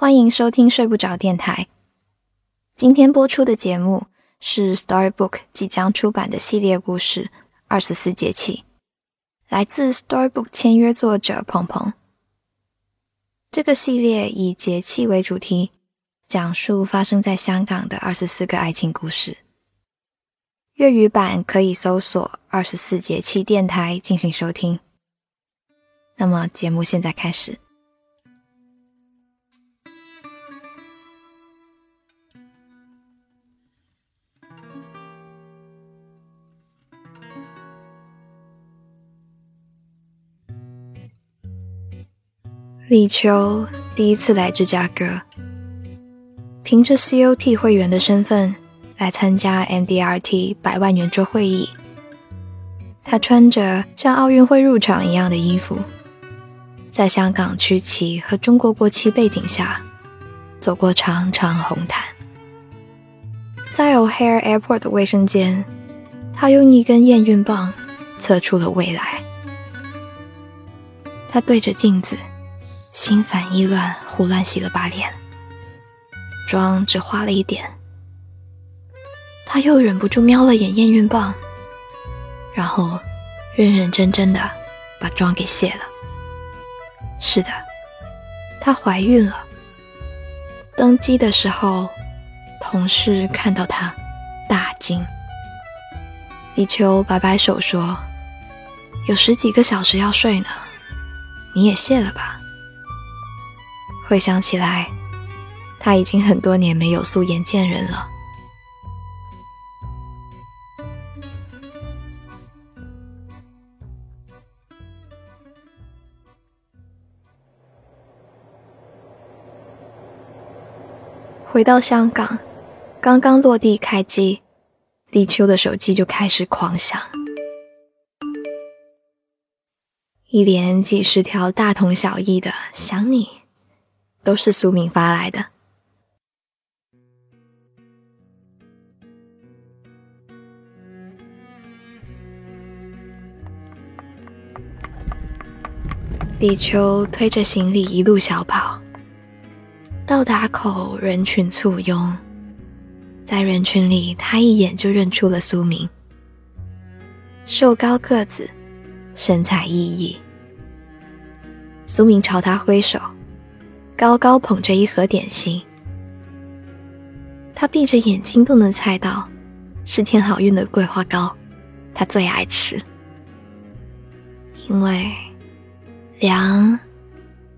欢迎收听睡不着电台。今天播出的节目是 Storybook 即将出版的系列故事《二十四节气》，来自 Storybook 签约作者鹏鹏。这个系列以节气为主题，讲述发生在香港的二十四个爱情故事。粤语版可以搜索“二十四节气电台”进行收听。那么，节目现在开始。立秋第一次来芝加哥，凭着 COT 会员的身份来参加 MDRT 百万圆桌会议。他穿着像奥运会入场一样的衣服，在香港区旗和中国国旗背景下，走过长长红毯。在 O'Hare Airport 的卫生间，他用一根验孕棒测出了未来。他对着镜子。心烦意乱，胡乱洗了把脸，妆只化了一点。他又忍不住瞄了眼验孕棒，然后认认真真的把妆给卸了。是的，她怀孕了。登机的时候，同事看到她，大惊。立秋摆摆手说：“有十几个小时要睡呢，你也卸了吧。”回想起来，他已经很多年没有素颜见人了。回到香港，刚刚落地开机，立秋的手机就开始狂响，一连几十条大同小异的“想你”。都是苏敏发来的。李秋推着行李一路小跑，到达口人群簇拥，在人群里，他一眼就认出了苏明，瘦高个子，神采奕奕。苏明朝他挥手。高高捧着一盒点心，他闭着眼睛都能猜到，是天好运的桂花糕，他最爱吃，因为凉、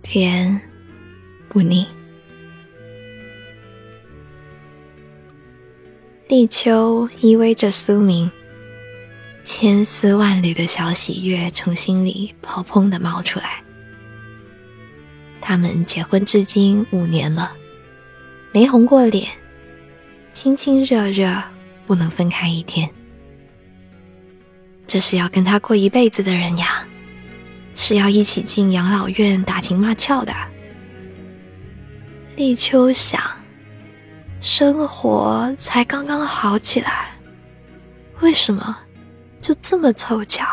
甜、不腻。立秋依偎着苏明，千丝万缕的小喜悦从心里砰砰的冒出来。他们结婚至今五年了，没红过脸，亲亲热热，不能分开一天。这是要跟他过一辈子的人呀，是要一起进养老院打情骂俏的。立秋想，生活才刚刚好起来，为什么就这么凑巧？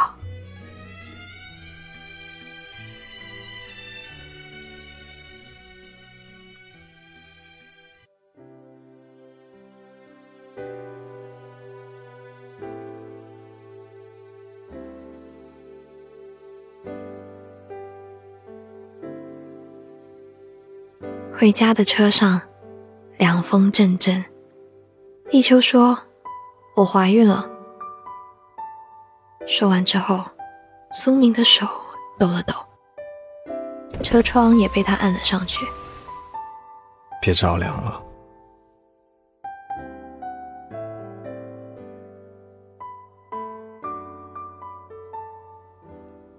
回家的车上，凉风阵阵。立秋说：“我怀孕了。”说完之后，苏明的手抖了抖，车窗也被他按了上去。别着凉了。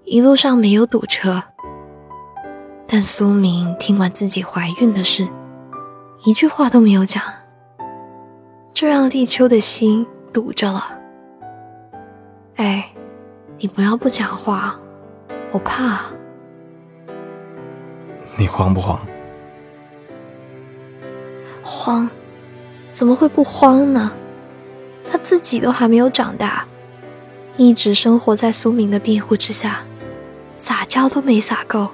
一路上没有堵车。但苏明听完自己怀孕的事，一句话都没有讲，这让立秋的心堵着了。哎，你不要不讲话，我怕。你慌不慌？慌？怎么会不慌呢？他自己都还没有长大，一直生活在苏明的庇护之下，撒娇都没撒够。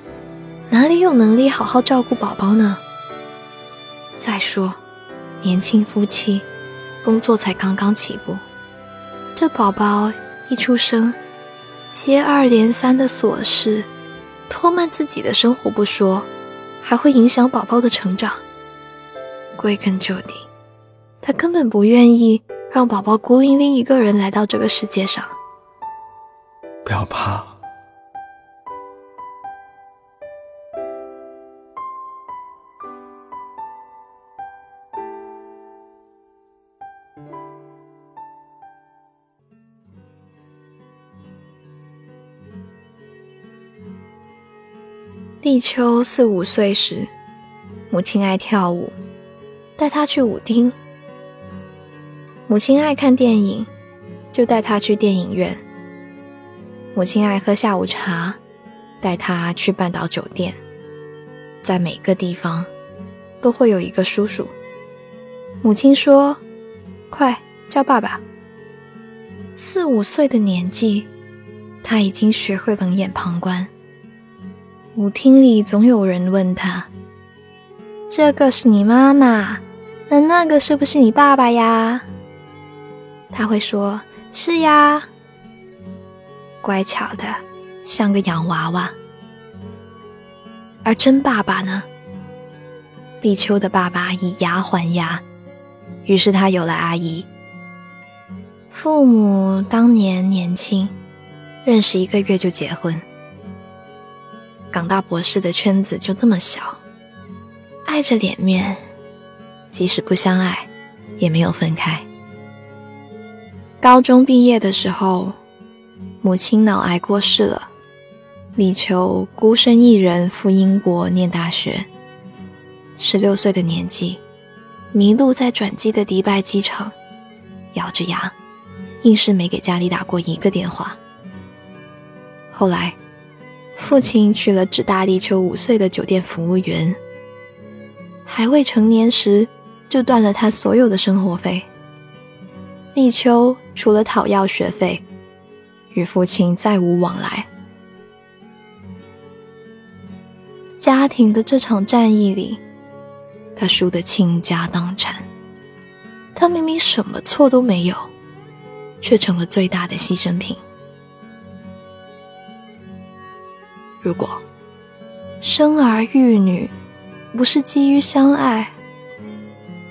哪里有能力好好照顾宝宝呢？再说，年轻夫妻，工作才刚刚起步，这宝宝一出生，接二连三的琐事，拖慢自己的生活不说，还会影响宝宝的成长。归根究底，他根本不愿意让宝宝孤零零一个人来到这个世界上。不要怕。立秋四五岁时，母亲爱跳舞，带他去舞厅。母亲爱看电影，就带他去电影院。母亲爱喝下午茶，带他去半岛酒店。在每个地方，都会有一个叔叔。母亲说：“快叫爸爸。”四五岁的年纪，他已经学会冷眼旁观。舞厅里总有人问他：“这个是你妈妈，那那个是不是你爸爸呀？”他会说：“是呀。”乖巧的，像个洋娃娃。而真爸爸呢？立秋的爸爸以牙还牙，于是他有了阿姨。父母当年年轻，认识一个月就结婚。港大博士的圈子就那么小，碍着脸面，即使不相爱，也没有分开。高中毕业的时候，母亲脑癌过世了，李秋孤身一人赴英国念大学。十六岁的年纪，迷路在转机的迪拜机场，咬着牙，硬是没给家里打过一个电话。后来。父亲娶了只大立秋五岁的酒店服务员，还未成年时就断了他所有的生活费。立秋除了讨要学费，与父亲再无往来。家庭的这场战役里，他输得倾家荡产。他明明什么错都没有，却成了最大的牺牲品。如果生儿育女不是基于相爱，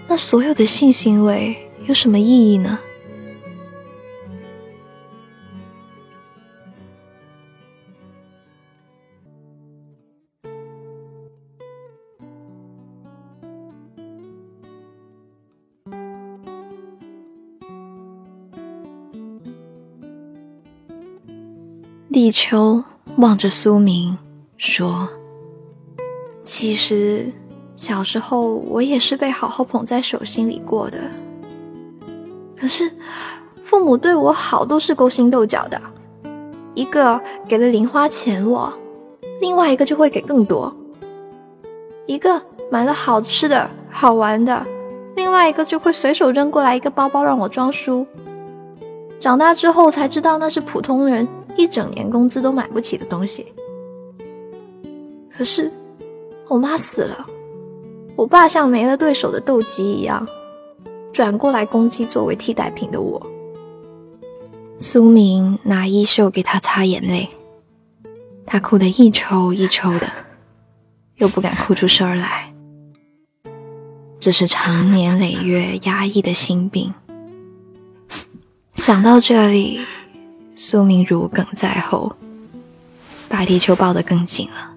那所有的性行为有什么意义呢？立秋。望着苏明说：“其实小时候我也是被好好捧在手心里过的。可是父母对我好都是勾心斗角的，一个给了零花钱我，另外一个就会给更多；一个买了好吃的好玩的，另外一个就会随手扔过来一个包包让我装书。长大之后才知道那是普通人。”一整年工资都买不起的东西。可是，我妈死了，我爸像没了对手的斗鸡一样，转过来攻击作为替代品的我。苏明拿衣袖给他擦眼泪，他哭得一抽一抽的，又不敢哭出声来。这是长年累月压抑的心病。想到这里。苏明如鲠在喉，把地球抱得更紧了。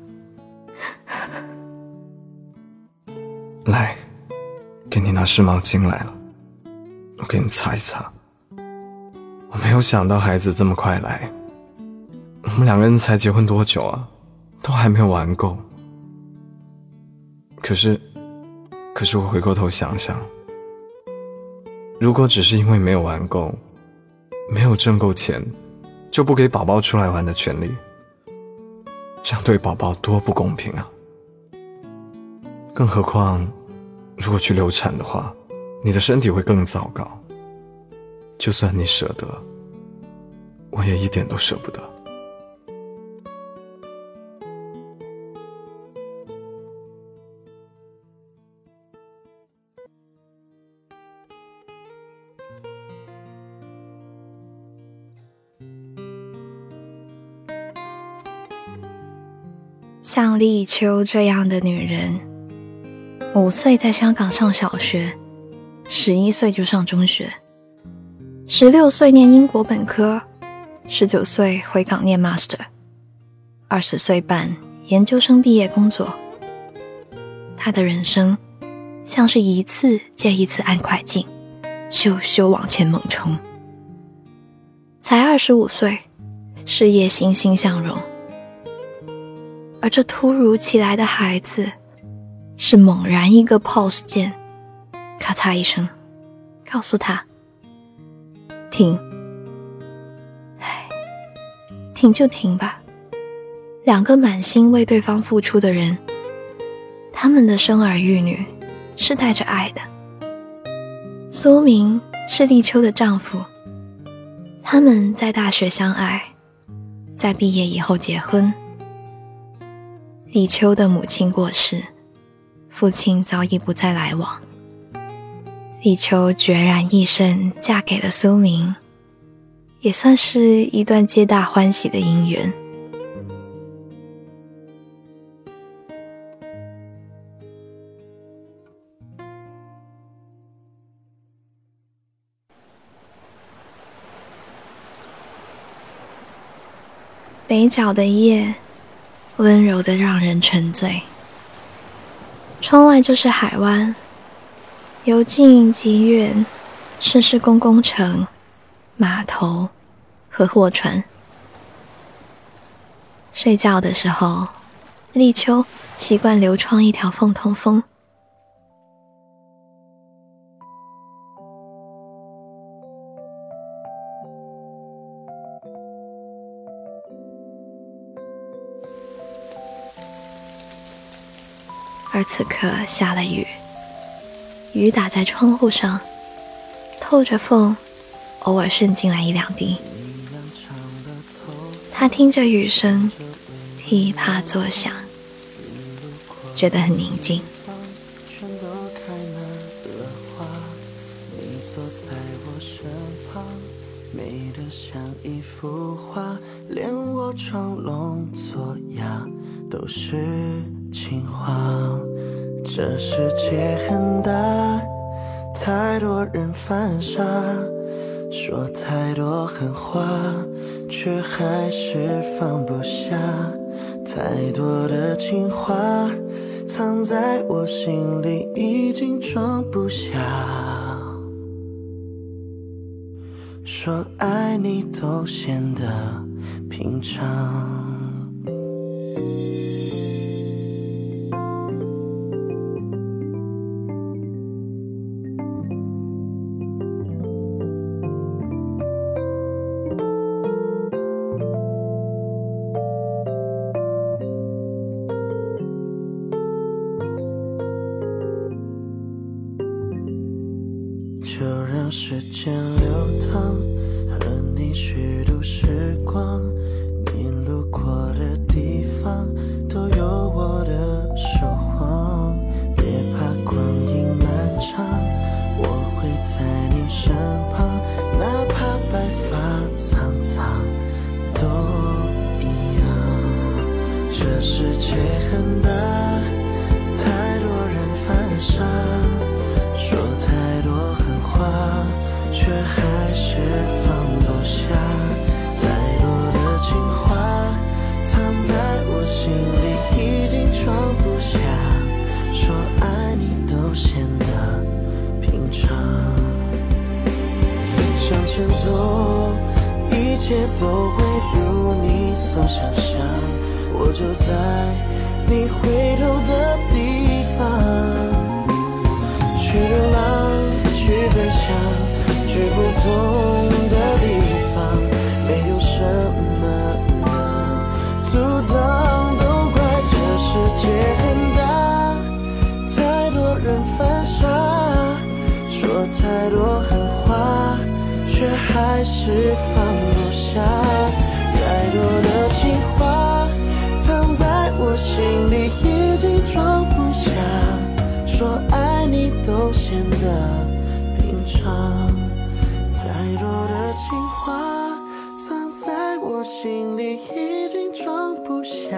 来，给你拿湿毛巾来了，我给你擦一擦。我没有想到孩子这么快来，我们两个人才结婚多久啊，都还没有玩够。可是，可是我回过头想想，如果只是因为没有玩够，没有挣够钱。就不给宝宝出来玩的权利，这样对宝宝多不公平啊！更何况，如果去流产的话，你的身体会更糟糕。就算你舍得，我也一点都舍不得。像立秋这样的女人，五岁在香港上小学，十一岁就上中学，十六岁念英国本科，十九岁回港念 master，二十岁半研究生毕业工作。她的人生像是一次接一次按快进，咻咻往前猛冲。才二十五岁，事业欣欣向荣。而这突如其来的孩子，是猛然一个 pause 键，咔嚓一声，告诉他停。唉，停就停吧。两个满心为对方付出的人，他们的生儿育女是带着爱的。苏明是立秋的丈夫，他们在大学相爱，在毕业以后结婚。立秋的母亲过世，父亲早已不再来往。立秋决然一生嫁给了苏明，也算是一段皆大欢喜的姻缘。北角的夜。温柔的让人沉醉。窗外就是海湾，由近及远，甚是公共城、码头和货船。睡觉的时候，立秋习惯留窗一条缝通风。而此刻下了雨，雨打在窗户上，透着缝，偶尔渗进来一两滴。他听着雨声噼啪作响，觉得很宁静。都是情话。这世界很大，太多人犯傻，说太多狠话，却还是放不下。太多的情话藏在我心里，已经装不下。说爱你都显得平常。装不下。说爱你都显得平常，向前走，一切都会如你所想象。我就在你回头的地方，去流浪，去飞翔。去不同的地方，是放不下。太多的情话藏在我心里，已经装不下。说爱你都显得平常。太多的情话藏在我心里，已经装不下。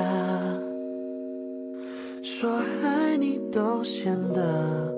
说爱你都显得